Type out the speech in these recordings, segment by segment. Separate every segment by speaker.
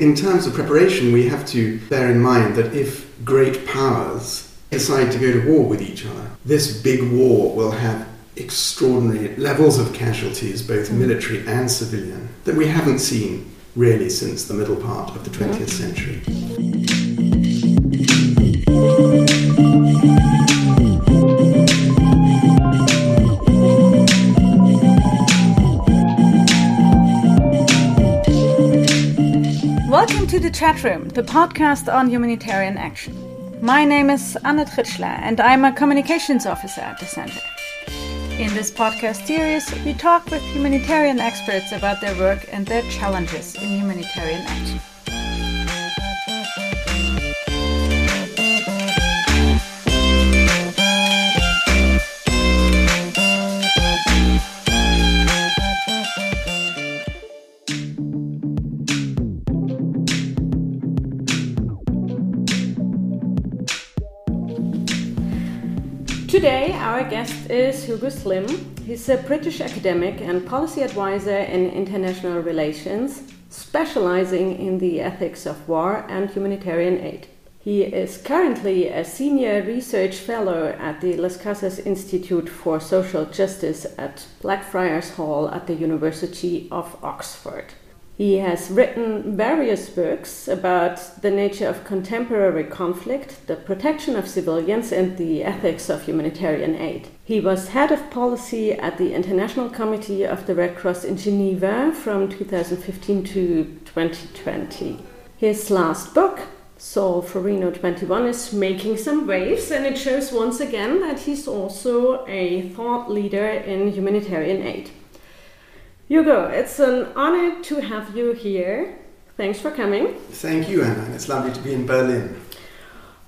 Speaker 1: In terms of preparation, we have to bear in mind that if great powers decide to go to war with each other, this big war will have extraordinary levels of casualties, both mm. military and civilian, that we haven't seen really since the middle part of the 20th century.
Speaker 2: Welcome to the CHAtroom, the podcast on humanitarian action. My name is Anna Tritschler, and I'm a communications officer at the center. In this podcast series, we talk with humanitarian experts about their work and their challenges in humanitarian action. Our guest is Hugo Slim. He's a British academic and policy advisor in international relations, specializing in the ethics of war and humanitarian aid. He is currently a senior research fellow at the Las Casas Institute for Social Justice at Blackfriars Hall at the University of Oxford. He has written various books about the nature of contemporary conflict, the protection of civilians, and the ethics of humanitarian aid. He was head of policy at the International Committee of the Red Cross in Geneva from 2015 to 2020. His last book, Solferino 21, is making some waves, and it shows once again that he's also a thought leader in humanitarian aid. Hugo, it's an honor to have you here. Thanks for coming.
Speaker 1: Thank you, Anna. It's lovely to be in Berlin.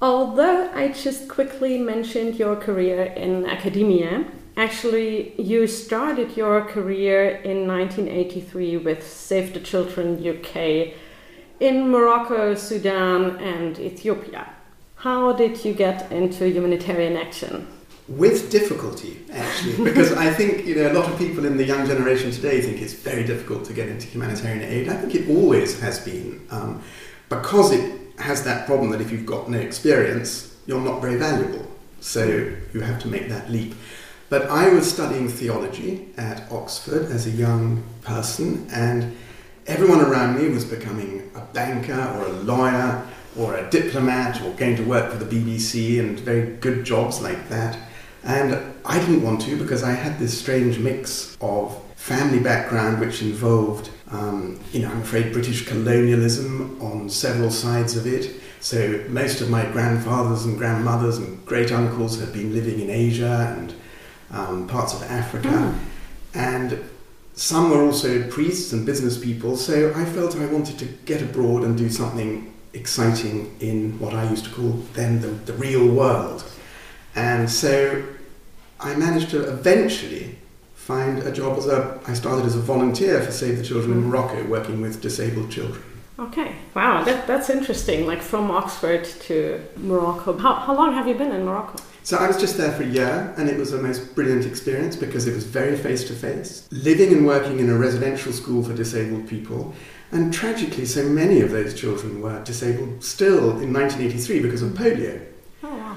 Speaker 2: Although I just quickly mentioned your career in academia, actually, you started your career in 1983 with Save the Children UK in Morocco, Sudan, and Ethiopia. How did you get into humanitarian action?
Speaker 1: With difficulty, actually, because I think you know a lot of people in the young generation today think it's very difficult to get into humanitarian aid. I think it always has been, um, because it has that problem that if you've got no experience, you're not very valuable. So you have to make that leap. But I was studying theology at Oxford as a young person, and everyone around me was becoming a banker or a lawyer or a diplomat or going to work for the BBC and very good jobs like that. And I didn't want to because I had this strange mix of family background which involved, um, you know, I'm afraid British colonialism on several sides of it. So most of my grandfathers and grandmothers and great uncles had been living in Asia and um, parts of Africa. Mm. And some were also priests and business people, so I felt I wanted to get abroad and do something exciting in what I used to call then the, the real world. And so I managed to eventually find a job as a. I started as a volunteer for Save the Children in. Morocco, working with disabled children.
Speaker 2: Okay, wow, that, that's interesting. Like from Oxford to Morocco. How, how long have you been in Morocco?
Speaker 1: So I was just there for a year, and it was a most brilliant experience because it was very face to face. Living and working in a residential school for disabled people, and tragically, so many of those children were disabled still in 1983 because of polio.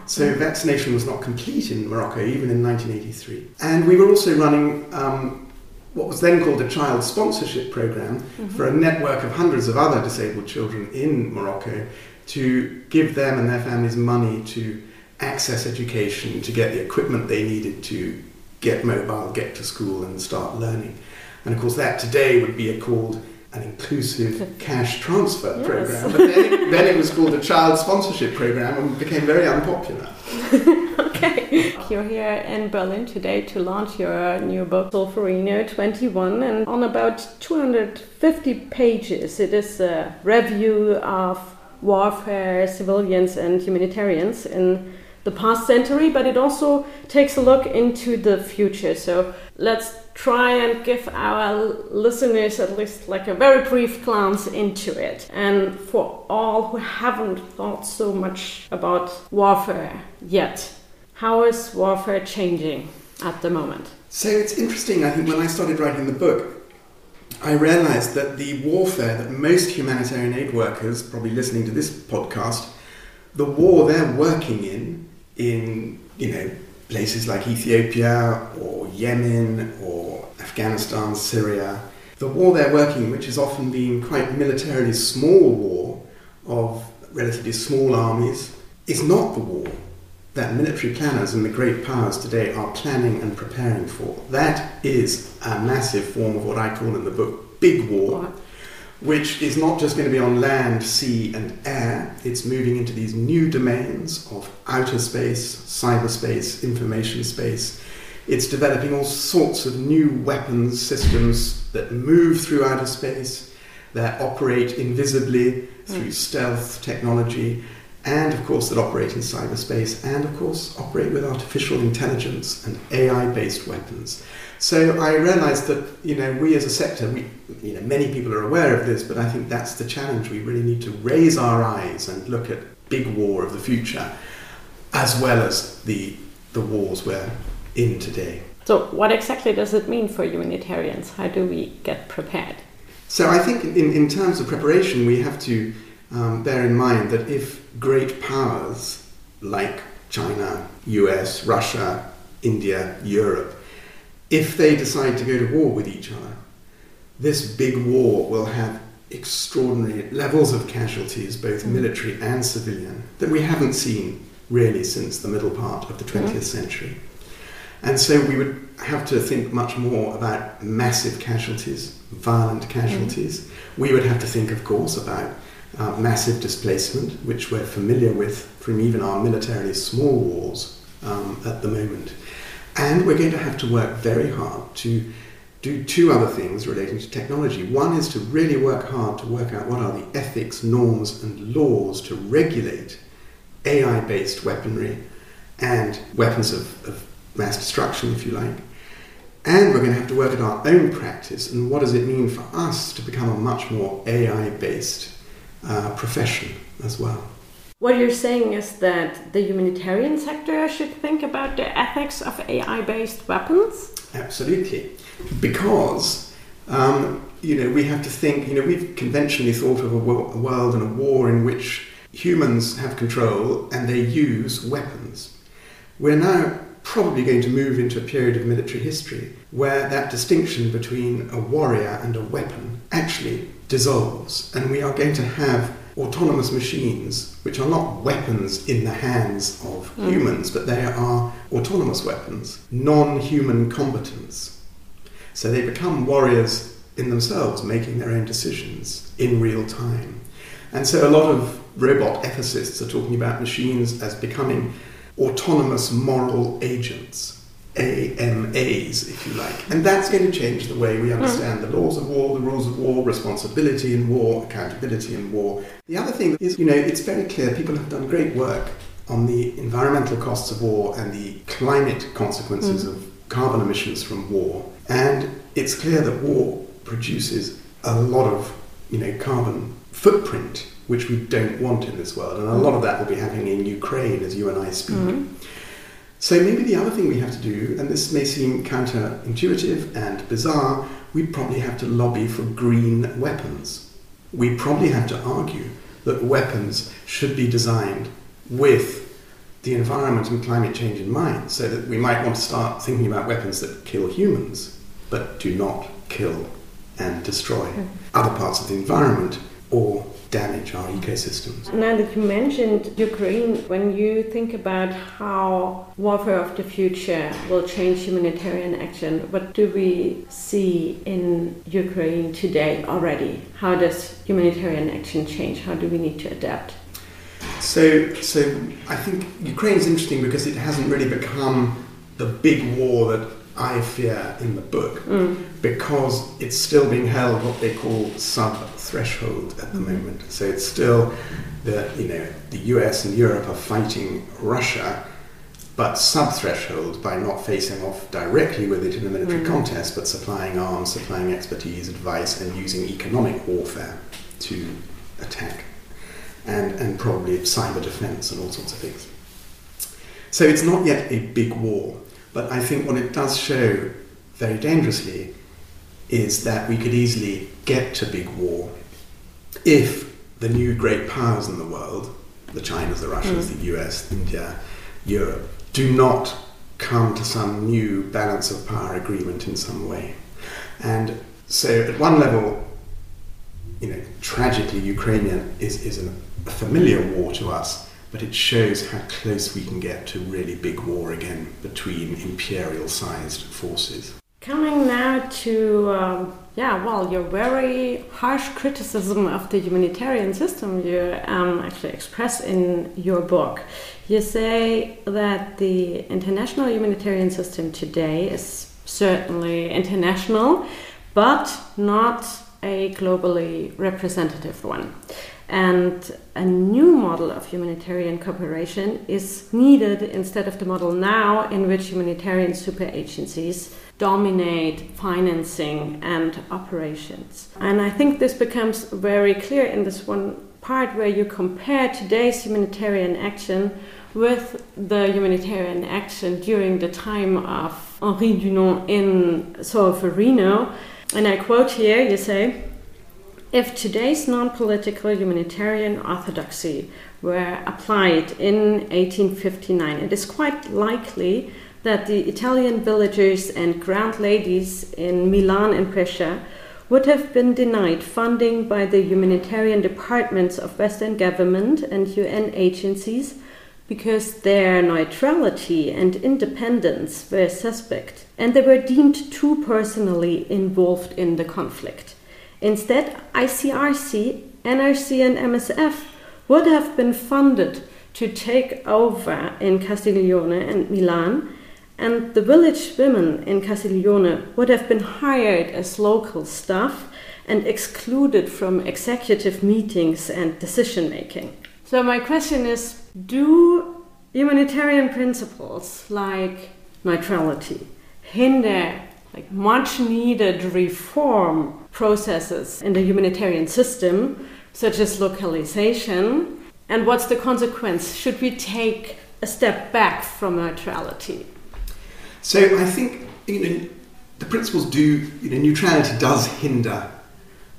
Speaker 1: So vaccination was not complete in Morocco, even in 1983. And we were also running um, what was then called a child sponsorship program mm-hmm. for a network of hundreds of other disabled children in Morocco to give them and their families money to access education, to get the equipment they needed to get mobile, get to school, and start learning. And of course, that today would be called an inclusive cash transfer yes. program. But then it, then it, was called a child sponsorship program and became very unpopular.
Speaker 2: okay. You're here in Berlin today to launch your new book, Solferino 21, and on about 250 pages, it is a review of warfare, civilians, and humanitarians in the past century, but it also takes a look into the future. So let's try and give our listeners at least like a very brief glance into it. And for all who haven't thought so much about warfare yet, how is warfare changing at the moment?
Speaker 1: So it's interesting, I think, when I started writing the book, I realized that the warfare that most humanitarian aid workers, probably listening to this podcast, the war they're working in, in, you know, places like Ethiopia or Yemen or Afghanistan, Syria, the war they're working, which has often been quite militarily small war of relatively small armies, is not the war that military planners and the great powers today are planning and preparing for. That is a massive form of what I call in the book big war, which is not just going to be on land, sea, and air. It's moving into these new domains of outer space, cyberspace, information space. It's developing all sorts of new weapons systems that move through outer space, that operate invisibly through mm. stealth technology and of course that operate in cyberspace, and of course operate with artificial intelligence and AI-based weapons. So I realised that you know we as a sector, we you know many people are aware of this, but I think that's the challenge. We really need to raise our eyes and look at big war of the future, as well as the the wars we're in today.
Speaker 2: So what exactly does it mean for humanitarians? How do we get prepared?
Speaker 1: So I think in, in terms of preparation, we have to um, bear in mind that if great powers like China, US, Russia, India, Europe, if they decide to go to war with each other, this big war will have extraordinary levels of casualties, both mm. military and civilian, that we haven't seen really since the middle part of the 20th mm. century. And so we would have to think much more about massive casualties, violent casualties. Mm. We would have to think, of course, about uh, massive displacement, which we're familiar with from even our militarily small wars um, at the moment. And we're going to have to work very hard to do two other things relating to technology. One is to really work hard to work out what are the ethics, norms, and laws to regulate AI based weaponry and weapons of, of mass destruction, if you like. And we're going to have to work at our own practice and what does it mean for us to become a much more AI based uh, profession as well.
Speaker 2: What you're saying is that the humanitarian sector should think about the ethics of AI based weapons?
Speaker 1: Absolutely. Because, um, you know, we have to think, you know, we've conventionally thought of a, wo- a world and a war in which humans have control and they use weapons. We're now probably going to move into a period of military history where that distinction between a warrior and a weapon actually dissolves, and we are going to have autonomous machines, which are not weapons in the hands of mm. humans, but they are autonomous weapons, non human combatants. So they become warriors in themselves, making their own decisions in real time. And so a lot of robot ethicists are talking about machines as becoming autonomous moral agents AMAs, if you like. And that's going to change the way we understand mm. the laws of war, the rules of war, responsibility in war, accountability in war. The other thing is, you know, it's very clear people have done great work on the environmental costs of war and the climate consequences mm. of carbon emissions from war. And it's clear that war produces a lot of, you know, carbon footprint which we don't want in this world. And a lot of that will be happening in Ukraine as you and I speak. Mm. So maybe the other thing we have to do, and this may seem counterintuitive and bizarre, we probably have to lobby for green weapons. We probably have to argue that weapons should be designed with the environment and climate change in mind, so that we might want to start thinking about weapons that kill humans, but do not kill and destroy mm. other parts of the environment or damage our ecosystems.
Speaker 2: Now that you mentioned Ukraine, when you think about how warfare of the future will change humanitarian action, what do we see in Ukraine today already? How does humanitarian action change? How do we need to adapt?
Speaker 1: So, so I think Ukraine is interesting because it hasn't really become the big war that I fear in the book mm. because it's still being held what they call sub threshold at the mm. moment. So it's still the you know the US and Europe are fighting Russia, but sub threshold by not facing off directly with it in a military mm. contest, but supplying arms, supplying expertise, advice, and using economic warfare to attack, and and probably cyber defense and all sorts of things. So it's not yet a big war. But I think what it does show very dangerously is that we could easily get to big war if the new great powers in the world, the Chinas, the Russians, mm. the US, India, Europe, do not come to some new balance of power agreement in some way. And so, at one level, you know, tragically, Ukrainian is, is a familiar war to us, but it shows how close we can get to really big war again between imperial sized forces.
Speaker 2: Coming now to, um, yeah, well, your very harsh criticism of the humanitarian system you um, actually express in your book. You say that the international humanitarian system today is certainly international, but not a globally representative one. And a new model of humanitarian cooperation is needed instead of the model now in which humanitarian super agencies dominate financing and operations. And I think this becomes very clear in this one part where you compare today's humanitarian action with the humanitarian action during the time of Henri Dunant in Solferino. And I quote here you say, if today's non political humanitarian orthodoxy were applied in 1859, it is quite likely that the Italian villagers and grand ladies in Milan and Brescia would have been denied funding by the humanitarian departments of Western government and UN agencies because their neutrality and independence were suspect and they were deemed too personally involved in the conflict. Instead, ICRC, NRC, and MSF would have been funded to take over in Castiglione and Milan, and the village women in Castiglione would have been hired as local staff and excluded from executive meetings and decision making. So, my question is do humanitarian principles like neutrality hinder like much needed reform processes in the humanitarian system, such as localization? And what's the consequence? Should we take a step back from neutrality?
Speaker 1: So I think you know the principles do you know neutrality does hinder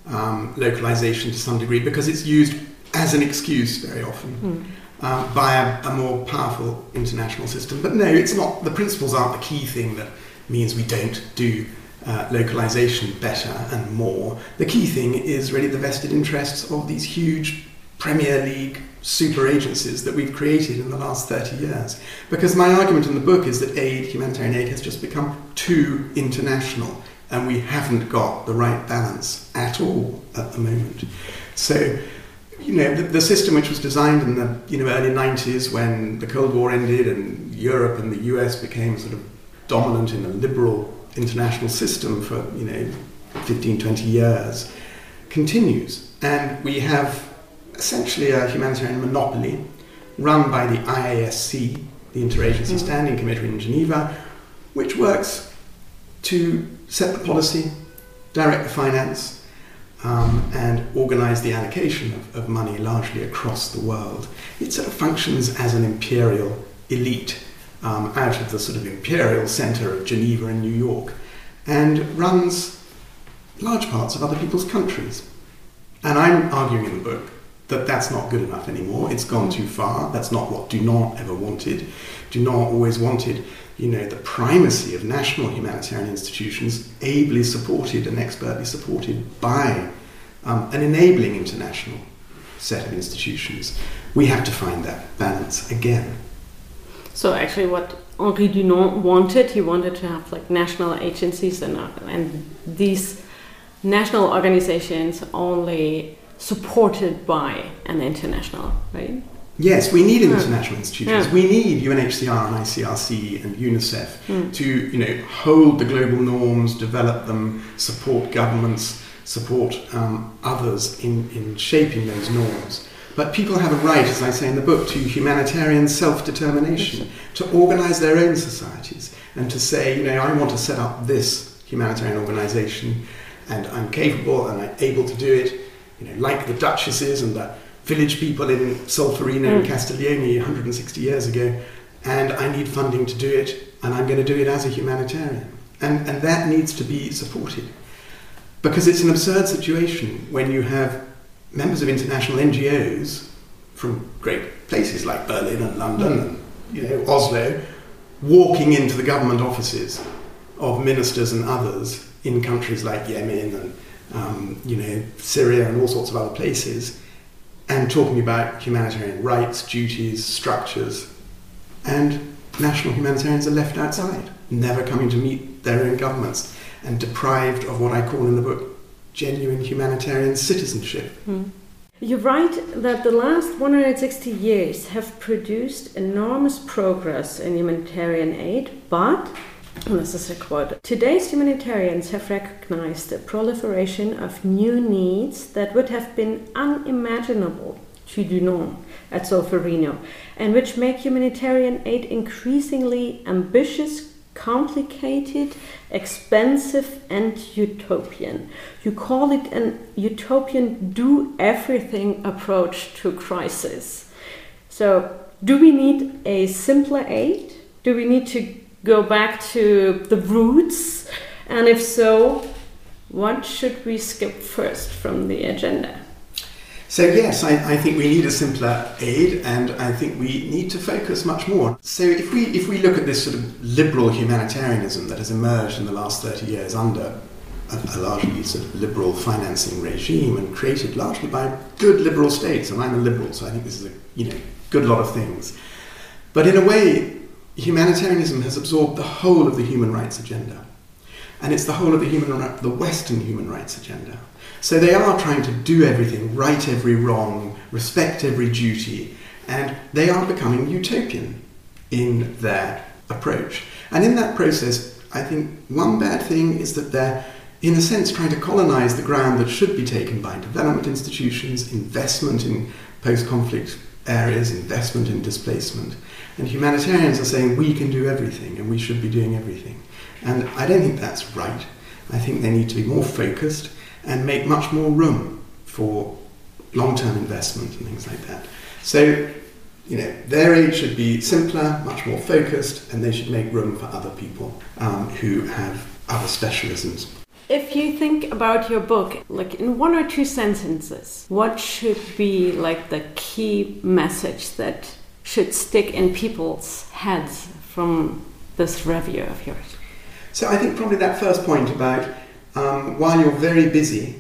Speaker 1: um, localization to some degree because it's used as an excuse very often. Mm. Um, by a, a, more powerful international system. But no, it's not. The principles aren't the key thing that means we don't do uh, localization better and more. The key thing is really the vested interests of these huge Premier League super agencies that we've created in the last 30 years. Because my argument in the book is that aid, humanitarian aid, has just become too international and we haven't got the right balance at all at the moment. So, you know, the, the, system which was designed in the you know, early 90s when the Cold War ended and Europe and the US became sort of dominant in a liberal international system for you know 15, 20 years continues. And we have essentially a humanitarian monopoly run by the IASC, the Interagency mm. Standing Committee in Geneva, which works to set the policy, direct the finance, um, and organize the allocation of, of money largely across the world. It sort of functions as an imperial elite um, out of the sort of imperial centre of Geneva and New York and runs large parts of other people's countries. And I'm arguing in the book that that's not good enough anymore. It's gone too far. That's not what Dunant ever wanted. Dunant always wanted, you know, the primacy of national humanitarian institutions, ably supported and expertly supported by um, an enabling international set of institutions. We have to find that balance again.
Speaker 2: So actually, what Henri Dunant wanted, he wanted to have like national agencies, and uh, and these national organizations only supported by an international, right?
Speaker 1: Yes, we need international institutions. Yeah. We need UNHCR and ICRC and UNICEF mm. to, you know, hold the global norms, develop them, support governments, support um, others in, in shaping those norms. But people have a right, as I say in the book, to humanitarian self determination, to organize their own societies, and to say, you know, I want to set up this humanitarian organization, and I'm capable and I'm able to do it, you know, like the duchesses and the village people in Solferino mm. and Castiglione 160 years ago, and I need funding to do it, and I'm going to do it as a humanitarian. And, and that needs to be supported. Because it's an absurd situation when you have members of international NGOs from great places like Berlin and London and you know, Oslo walking into the government offices of ministers and others in countries like Yemen and um, you know, Syria and all sorts of other places and talking about humanitarian rights, duties, structures. And national humanitarians are left outside, never coming to meet their own governments and deprived of what I call in the book genuine humanitarian citizenship.
Speaker 2: Mm. You write that the last 160 years have produced enormous progress in humanitarian aid, but, this is a quote, today's humanitarians have recognized the proliferation of new needs that would have been unimaginable to Dunant at Solferino, and which make humanitarian aid increasingly ambitious, complicated, expensive, and utopian. You call it an utopian do everything approach to crisis. So, do we need a simpler aid? Do we need to go back to the roots? And if so, what should we skip first from the agenda?
Speaker 1: So, yes, I, I, think we need a simpler aid and I think we need to focus much more. So, if we, if we look at this sort of liberal humanitarianism that has emerged in the last 30 years under a, a largely sort of liberal financing regime and created largely by good liberal states, and I'm a liberal, so I think this is a you know, good lot of things. But in a way, humanitarianism has absorbed the whole of the human rights agenda. And it's the whole of the, human, the Western human rights agenda. So they are trying to do everything, right every wrong, respect every duty, and they are becoming utopian in their approach. And in that process, I think one bad thing is that they're, in a sense, trying to colonize the ground that should be taken by development institutions, investment in post conflict areas, investment in displacement. And humanitarians are saying we can do everything and we should be doing everything. And I don't think that's right. I think they need to be more focused and make much more room for long term investment and things like that. So, you know, their aid should be simpler, much more focused, and they should make room for other people um, who have other specialisms.
Speaker 2: If you think about your book, like in one or two sentences, what should be like the key message that should stick in people's heads from this review of yours?
Speaker 1: So I think probably that first point about um, while you're very busy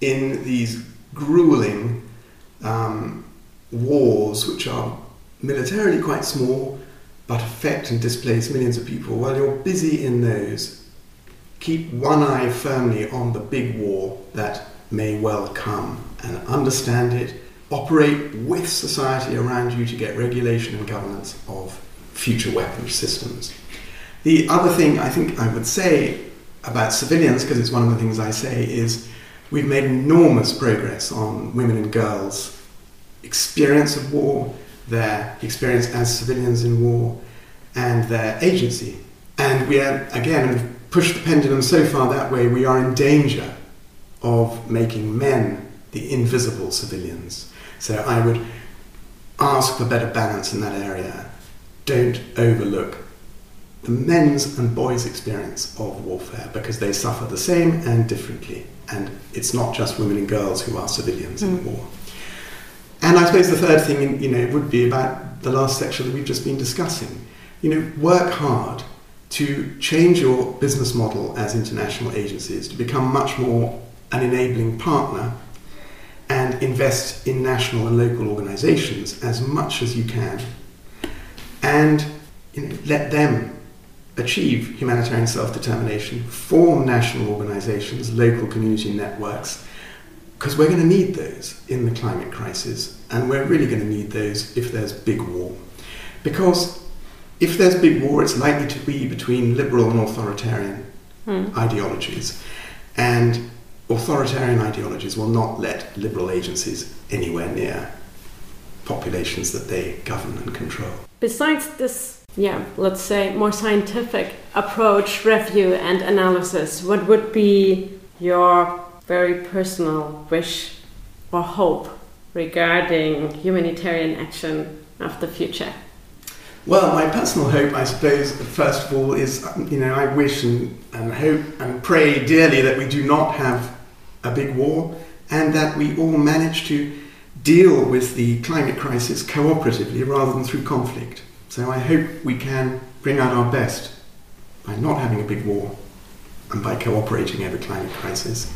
Speaker 1: in these grueling um, wars, which are militarily quite small but affect and displace millions of people, while you're busy in those, keep one eye firmly on the big war that may well come and understand it, operate with society around you to get regulation and governance of future weapons systems. The other thing I think I would say about civilians, because it's one of the things I say, is we've made enormous progress on women and girls' experience of war, their experience as civilians in war, and their agency. And we are, again, pushed the pendulum so far that way, we are in danger of making men the invisible civilians. So I would ask for better balance in that area. Don't overlook the men's and boys' experience of warfare because they suffer the same and differently. And it's not just women and girls who are civilians mm. in war. And I suppose the third thing, you know, would be about the last section that we've just been discussing. You know, work hard to change your business model as international agencies to become much more an enabling partner and invest in national and local organizations as much as you can. And you know, let them achieve humanitarian self determination, form national organizations, local community networks, because we're going to need those in the climate crisis, and we're really going to need those if there's big war. Because if there's big war, it's likely to be between liberal and authoritarian mm. ideologies. And authoritarian ideologies will not let liberal agencies anywhere near populations that they govern and control.
Speaker 2: Besides this yeah, let's say, more scientific approach, review, and analysis, what would be your very personal wish or hope regarding humanitarian action of the future?
Speaker 1: Well, my personal hope, I suppose, first of all, is you know I wish and, and hope and pray dearly that we do not have a big war and that we all manage to deal with the climate crisis cooperatively rather than through conflict. So I hope we can bring out our best by not having a big war and by cooperating over climate crisis.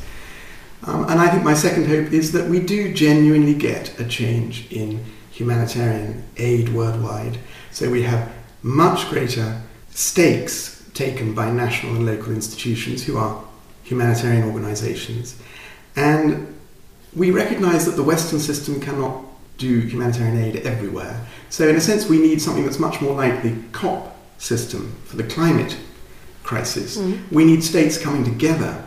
Speaker 1: Um, and I think my second hope is that we do genuinely get a change in humanitarian aid worldwide. So we have much greater stakes taken by national and local institutions who are humanitarian organizations. And we recognize that the Western system cannot do humanitarian aid everywhere. So, in a sense, we need something that's much more like the COP system for the climate crisis. Mm. We need states coming together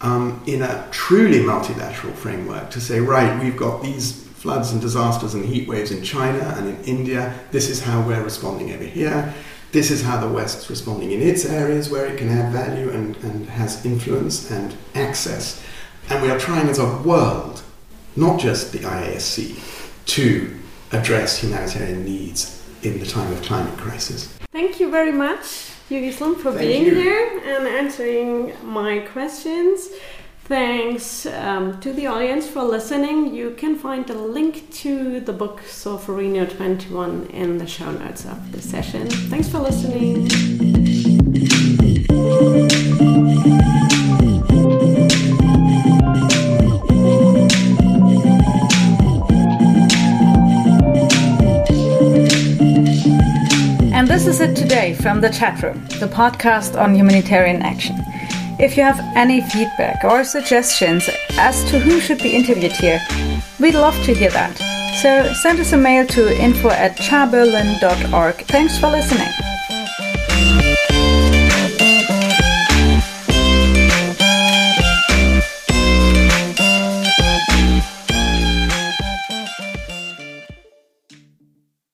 Speaker 1: um, in a truly multilateral framework to say, right, we've got these floods and disasters and heat waves in China and in India. This is how we're responding over here. This is how the West's responding in its areas where it can add value and, and has influence and access. And we are trying as a world, not just the IASC, to address humanitarian needs in the time of climate crisis.
Speaker 2: Thank you very much, Hugo for Thank being you. here and answering my questions. Thanks um, to the audience for listening. You can find a link to the book Solferino 21 in the show notes of this session. Thanks for listening. From the CHAtroom, the podcast on humanitarian action. If you have any feedback or suggestions as to who should be interviewed here, we'd love to hear that. So send us a mail to info at chaberlin.org. Thanks for listening.